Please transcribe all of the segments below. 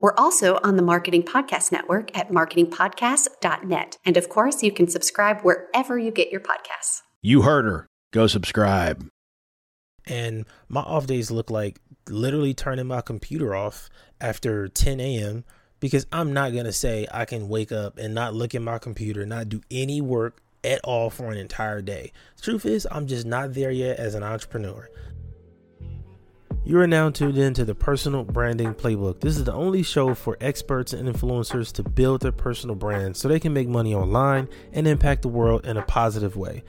We're also on the Marketing Podcast Network at marketingpodcast.net. And of course, you can subscribe wherever you get your podcasts. You heard her. Go subscribe. And my off days look like literally turning my computer off after 10 a.m. because I'm not going to say I can wake up and not look at my computer, not do any work at all for an entire day. The truth is, I'm just not there yet as an entrepreneur. You are now tuned in to the Personal Branding Playbook. This is the only show for experts and influencers to build their personal brand so they can make money online and impact the world in a positive way.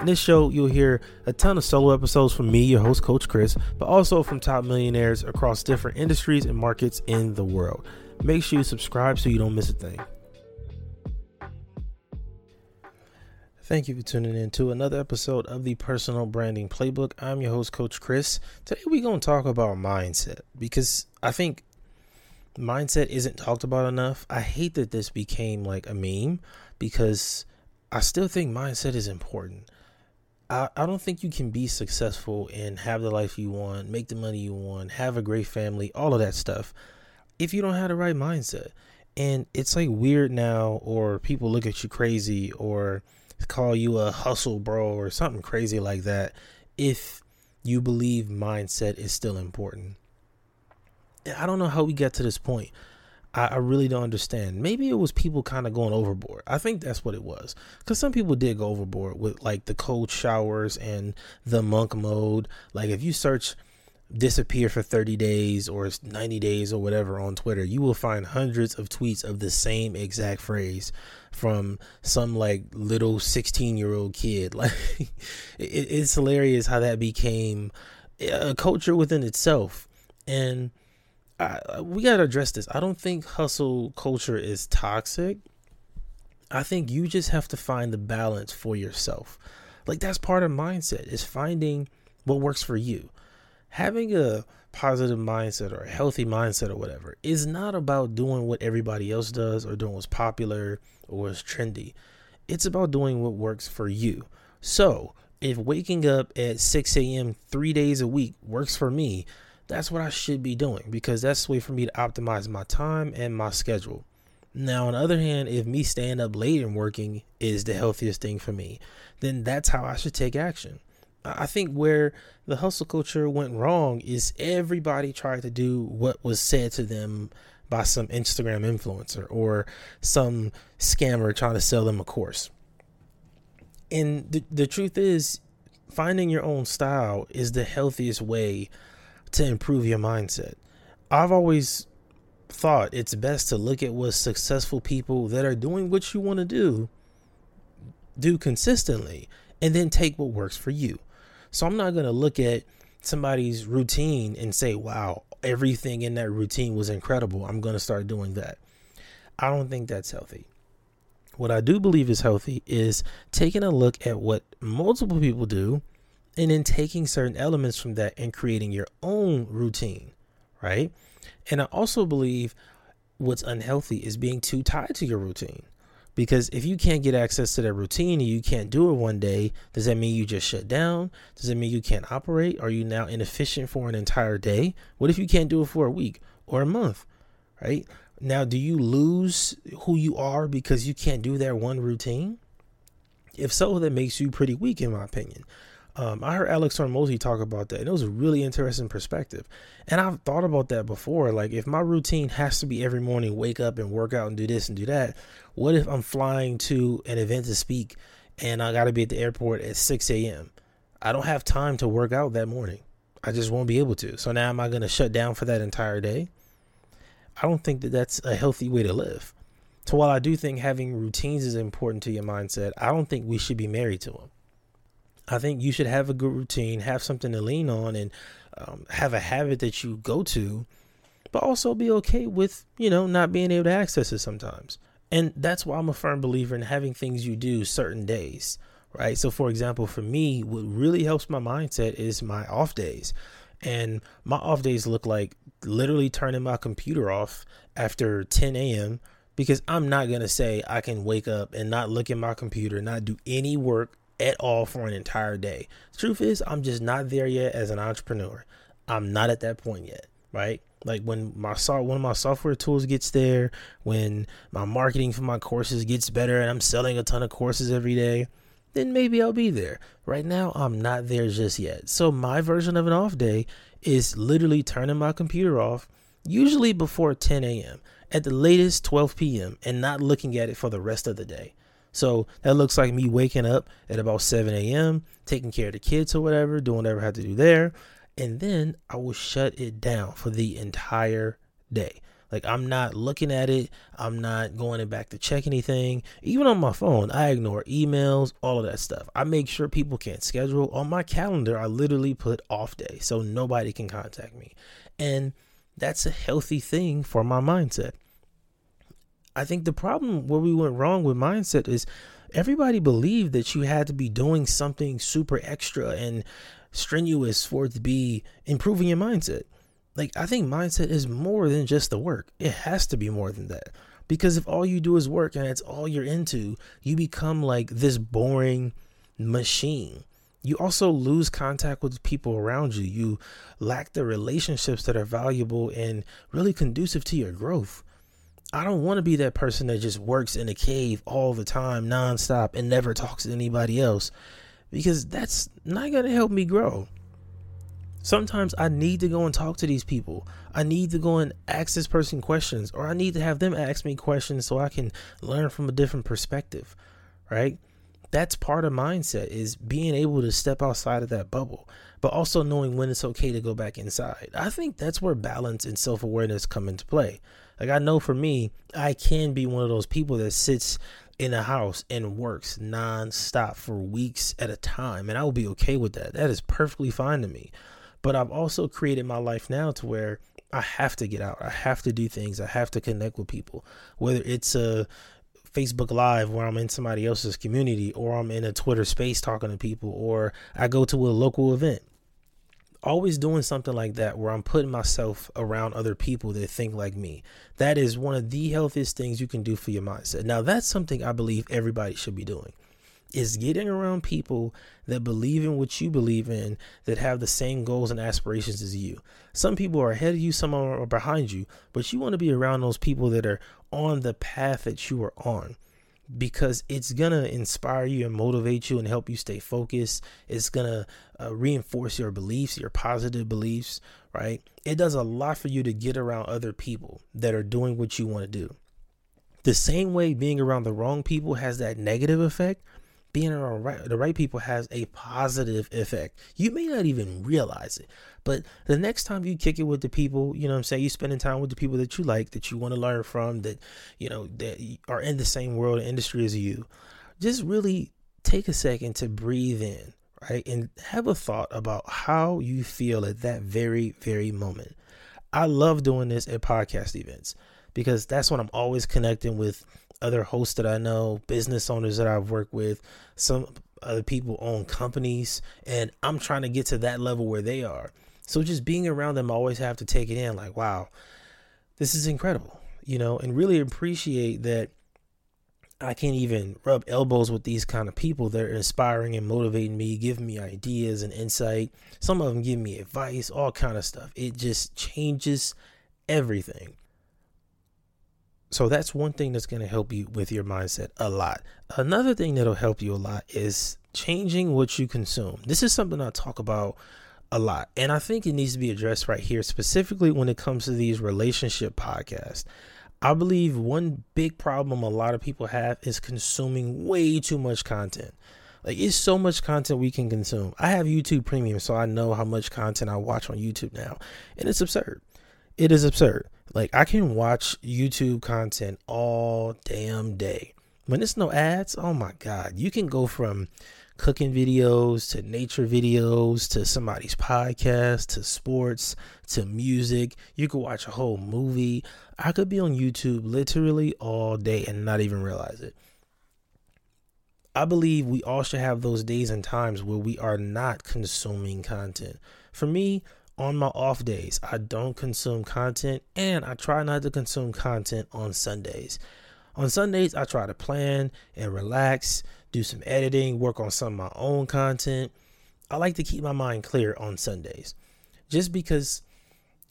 In this show, you'll hear a ton of solo episodes from me, your host, Coach Chris, but also from top millionaires across different industries and markets in the world. Make sure you subscribe so you don't miss a thing. Thank you for tuning in to another episode of the Personal Branding Playbook. I'm your host, Coach Chris. Today, we're going to talk about mindset because I think mindset isn't talked about enough. I hate that this became like a meme because I still think mindset is important. I, I don't think you can be successful and have the life you want, make the money you want, have a great family, all of that stuff if you don't have the right mindset. And it's like weird now, or people look at you crazy, or call you a hustle bro or something crazy like that if you believe mindset is still important. I don't know how we get to this point. I, I really don't understand. Maybe it was people kind of going overboard. I think that's what it was. Because some people did go overboard with like the cold showers and the monk mode. Like if you search disappear for 30 days or 90 days or whatever on Twitter, you will find hundreds of tweets of the same exact phrase from some like little 16 year old kid. Like it, it's hilarious how that became a culture within itself. And I, we got to address this. I don't think hustle culture is toxic. I think you just have to find the balance for yourself. Like that's part of mindset is finding what works for you having a positive mindset or a healthy mindset or whatever is not about doing what everybody else does or doing what's popular or what's trendy. It's about doing what works for you. So, if waking up at 6 a.m. three days a week works for me, that's what I should be doing because that's the way for me to optimize my time and my schedule. Now, on the other hand, if me staying up late and working is the healthiest thing for me, then that's how I should take action. I think where the hustle culture went wrong is everybody tried to do what was said to them by some Instagram influencer or some scammer trying to sell them a course. And the, the truth is, finding your own style is the healthiest way to improve your mindset. I've always thought it's best to look at what successful people that are doing what you want to do do consistently and then take what works for you. So I'm not going to look at somebody's routine and say, wow, everything in that routine was incredible. I'm going to start doing that. I don't think that's healthy. What I do believe is healthy is taking a look at what multiple people do and then taking certain elements from that and creating your own routine, right? And I also believe what's unhealthy is being too tied to your routine. Because if you can't get access to that routine and you can't do it one day, does that mean you just shut down? Does it mean you can't operate? Are you now inefficient for an entire day? What if you can't do it for a week or a month? Right? Now, do you lose who you are because you can't do that one routine? If so, that makes you pretty weak, in my opinion. Um, I heard Alex Hormozi talk about that, and it was a really interesting perspective. And I've thought about that before. Like, if my routine has to be every morning, wake up and work out and do this and do that, what if I'm flying to an event to speak and I got to be at the airport at 6 a.m.? I don't have time to work out that morning. I just won't be able to. So now, am I going to shut down for that entire day? I don't think that that's a healthy way to live. So while I do think having routines is important to your mindset, I don't think we should be married to them. I think you should have a good routine, have something to lean on, and um, have a habit that you go to but also be okay with, you know, not being able to access it sometimes. And that's why I'm a firm believer in having things you do certain days, right? So, for example, for me, what really helps my mindset is my off days. And my off days look like literally turning my computer off after 10 a.m. because I'm not going to say I can wake up and not look at my computer, not do any work at all for an entire day. Truth is, I'm just not there yet as an entrepreneur. I'm not at that point yet, right? Like when my so- one of my software tools gets there, when my marketing for my courses gets better and I'm selling a ton of courses every day, then maybe I'll be there. Right now, I'm not there just yet. So my version of an off day is literally turning my computer off, usually before 10 a.m., at the latest 12 p.m., and not looking at it for the rest of the day. So that looks like me waking up at about 7 a.m., taking care of the kids or whatever, doing whatever I have to do there. And then I will shut it down for the entire day. Like I'm not looking at it. I'm not going back to check anything. Even on my phone, I ignore emails, all of that stuff. I make sure people can't schedule. On my calendar, I literally put off day so nobody can contact me. And that's a healthy thing for my mindset. I think the problem where we went wrong with mindset is everybody believed that you had to be doing something super extra and strenuous for it to be improving your mindset. Like, I think mindset is more than just the work, it has to be more than that. Because if all you do is work and it's all you're into, you become like this boring machine. You also lose contact with people around you. You lack the relationships that are valuable and really conducive to your growth. I don't want to be that person that just works in a cave all the time, nonstop, and never talks to anybody else because that's not going to help me grow. Sometimes I need to go and talk to these people. I need to go and ask this person questions, or I need to have them ask me questions so I can learn from a different perspective, right? That's part of mindset is being able to step outside of that bubble, but also knowing when it's okay to go back inside. I think that's where balance and self awareness come into play. Like I know for me, I can be one of those people that sits in a house and works nonstop for weeks at a time, and I will be okay with that. That is perfectly fine to me. But I've also created my life now to where I have to get out. I have to do things. I have to connect with people. Whether it's a Facebook Live where I'm in somebody else's community, or I'm in a Twitter space talking to people, or I go to a local event always doing something like that where I'm putting myself around other people that think like me. That is one of the healthiest things you can do for your mindset. Now, that's something I believe everybody should be doing. Is getting around people that believe in what you believe in, that have the same goals and aspirations as you. Some people are ahead of you, some are behind you, but you want to be around those people that are on the path that you are on because it's gonna inspire you and motivate you and help you stay focused. It's gonna uh, reinforce your beliefs, your positive beliefs, right? It does a lot for you to get around other people that are doing what you want to do. The same way being around the wrong people has that negative effect, being around right, the right people has a positive effect. You may not even realize it, but the next time you kick it with the people, you know I'm saying, you're spending time with the people that you like, that you want to learn from, that, you know, that are in the same world industry as you, just really take a second to breathe in, right? And have a thought about how you feel at that very, very moment. I love doing this at podcast events because that's when I'm always connecting with other hosts that I know, business owners that I've worked with, some other people own companies, and I'm trying to get to that level where they are. So just being around them, I always have to take it in like, wow, this is incredible, you know, and really appreciate that I can't even rub elbows with these kind of people They're inspiring and motivating me, giving me ideas and insight. Some of them give me advice, all kind of stuff. It just changes everything. So that's one thing that's going to help you with your mindset a lot. Another thing that'll help you a lot is changing what you consume. This is something I talk about a lot. And I think it needs to be addressed right here, specifically when it comes to these relationship podcasts. I believe one big problem a lot of people have is consuming way too much content. Like it's so much content we can consume. I have YouTube Premium, so I know how much content I watch on YouTube now, and it's absurd. It is absurd. Like I can watch YouTube content all damn day. When it's no ads, oh my god, you can go from cooking videos to nature videos to somebody's podcast to sports to music. You could watch a whole movie. I could be on YouTube literally all day and not even realize it. I believe we all should have those days and times where we are not consuming content. For me, on my off days, I don't consume content and I try not to consume content on Sundays. On Sundays, I try to plan and relax, do some editing, work on some of my own content. I like to keep my mind clear on Sundays just because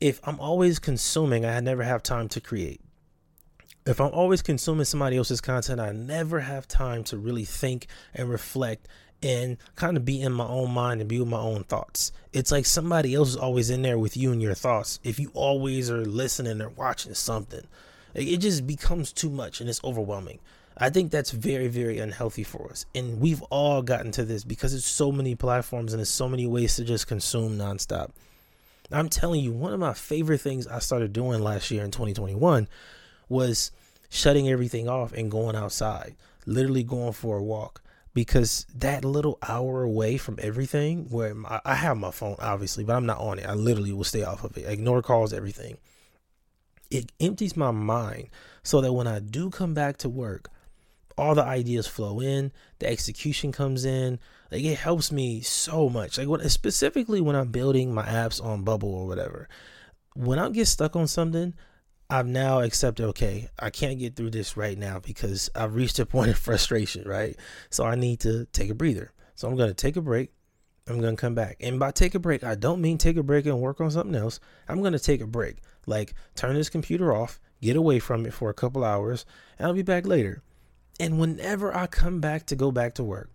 if I'm always consuming, I never have time to create. If I'm always consuming somebody else's content, I never have time to really think and reflect and kind of be in my own mind and be with my own thoughts. It's like somebody else is always in there with you and your thoughts. If you always are listening or watching something, it just becomes too much and it's overwhelming. I think that's very, very unhealthy for us. And we've all gotten to this because it's so many platforms and there's so many ways to just consume nonstop. I'm telling you, one of my favorite things I started doing last year in 2021 was shutting everything off and going outside, literally going for a walk because that little hour away from everything where my, I have my phone obviously, but I'm not on it. I literally will stay off of it. Ignore calls, everything. It empties my mind so that when I do come back to work, all the ideas flow in, the execution comes in. Like it helps me so much. Like when specifically when I'm building my apps on Bubble or whatever. When I get stuck on something, I've now accepted, okay, I can't get through this right now because I've reached a point of frustration, right? So I need to take a breather. So I'm going to take a break. I'm going to come back. And by take a break, I don't mean take a break and work on something else. I'm going to take a break. Like turn this computer off, get away from it for a couple hours, and I'll be back later. And whenever I come back to go back to work,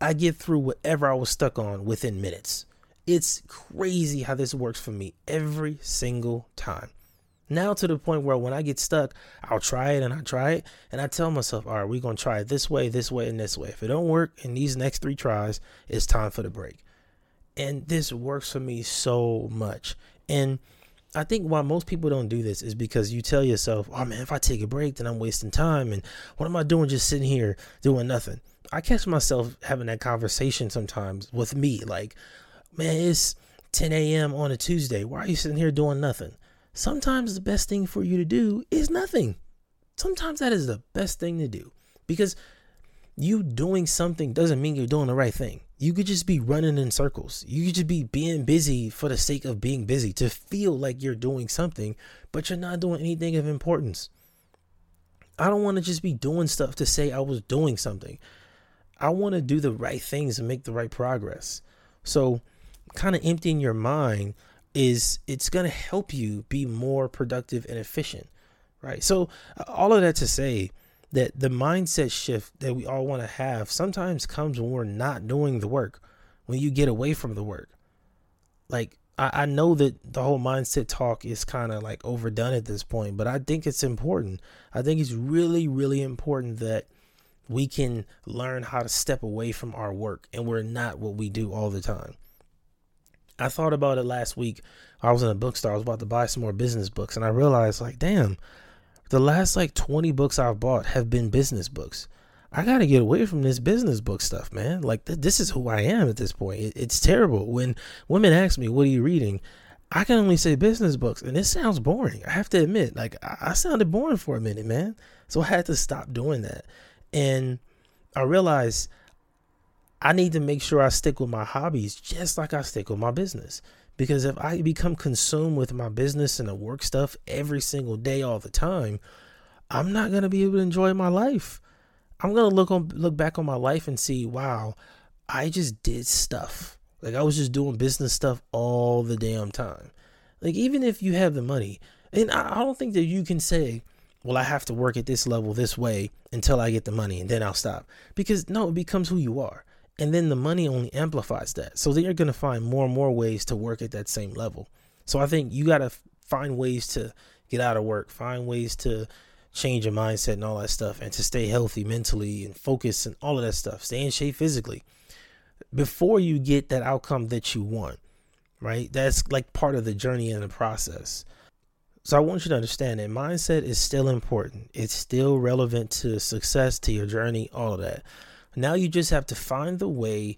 I get through whatever I was stuck on within minutes. It's crazy how this works for me every single time. Now to the point where when I get stuck, I'll try it and I try it and I tell myself, all right, we're gonna try it this way, this way, and this way. If it don't work in these next three tries, it's time for the break. And this works for me so much. And I think why most people don't do this is because you tell yourself, oh man, if I take a break, then I'm wasting time. And what am I doing just sitting here doing nothing? I catch myself having that conversation sometimes with me, like, man, it's 10 a.m. on a Tuesday. Why are you sitting here doing nothing? sometimes the best thing for you to do is nothing. Sometimes that is the best thing to do because you doing something doesn't mean you're doing the right thing. You could just be running in circles. You could just be being busy for the sake of being busy to feel like you're doing something, but you're not doing anything of importance. I don't want to just be doing stuff to say I was doing something. I want to do the right things and make the right progress. So, kind of emptying your mind is it's going to help you be more productive and efficient, right? So, all of that to say that the mindset shift that we all want to have sometimes comes when we're not doing the work, when you get away from the work. Like, I, I know that the whole mindset talk is kind of like overdone at this point, but I think it's important. I think it's really, really important that we can learn how to step away from our work and we're not what we do all the time. I thought about it last week. I was in a bookstore. I was about to buy some more business books, and I realized, like, damn, the last like 20 books I've bought have been business books. I got to get away from this business book stuff, man. Like, th- this is who I am at this point. It- it's terrible. When women ask me, What are you reading? I can only say business books, and it sounds boring. I have to admit, like, I, I sounded boring for a minute, man. So I had to stop doing that. And I realized I need to make sure I stick with my hobbies just like I stick with my business. Because if I become consumed with my business and the work stuff every single day, all the time, I'm not gonna be able to enjoy my life. I'm gonna look on look back on my life and see, wow, I just did stuff. Like I was just doing business stuff all the damn time. Like even if you have the money, and I, I don't think that you can say, well, I have to work at this level this way until I get the money and then I'll stop. Because no, it becomes who you are. And then the money only amplifies that. So they're going to find more and more ways to work at that same level. So I think you got to find ways to get out of work, find ways to change your mindset and all that stuff, and to stay healthy mentally and focus and all of that stuff. Stay in shape physically before you get that outcome that you want, right? That's like part of the journey and the process. So I want you to understand that mindset is still important. It's still relevant to success, to your journey, all of that. Now you just have to find the way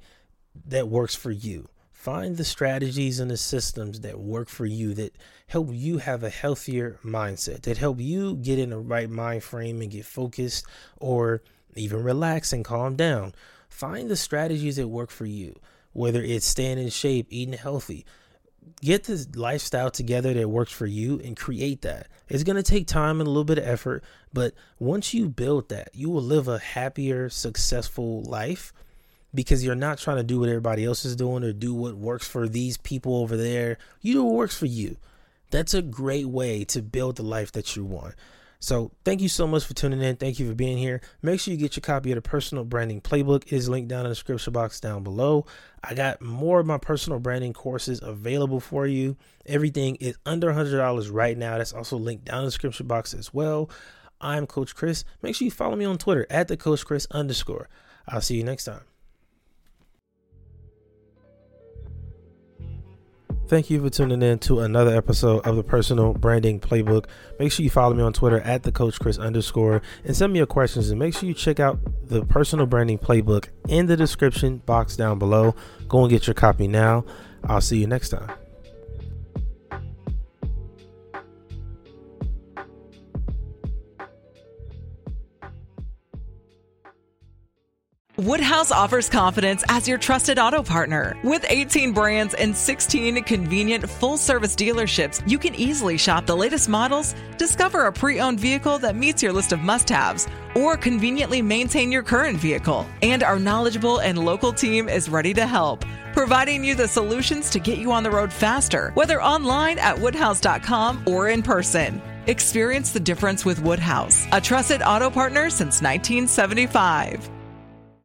that works for you. Find the strategies and the systems that work for you that help you have a healthier mindset, that help you get in the right mind frame and get focused or even relax and calm down. Find the strategies that work for you, whether it's staying in shape, eating healthy. Get this lifestyle together that works for you and create that. It's going to take time and a little bit of effort, but once you build that, you will live a happier, successful life because you're not trying to do what everybody else is doing or do what works for these people over there. You do what works for you. That's a great way to build the life that you want. So, thank you so much for tuning in. Thank you for being here. Make sure you get your copy of the personal branding playbook. It is linked down in the description box down below. I got more of my personal branding courses available for you. Everything is under $100 right now. That's also linked down in the description box as well. I'm Coach Chris. Make sure you follow me on Twitter at the Coach Chris underscore. I'll see you next time. Thank you for tuning in to another episode of the Personal Branding Playbook. Make sure you follow me on Twitter at the Coach Chris underscore and send me your questions. And make sure you check out the Personal Branding Playbook in the description box down below. Go and get your copy now. I'll see you next time. Woodhouse offers confidence as your trusted auto partner. With 18 brands and 16 convenient full service dealerships, you can easily shop the latest models, discover a pre owned vehicle that meets your list of must haves, or conveniently maintain your current vehicle. And our knowledgeable and local team is ready to help, providing you the solutions to get you on the road faster, whether online at woodhouse.com or in person. Experience the difference with Woodhouse, a trusted auto partner since 1975.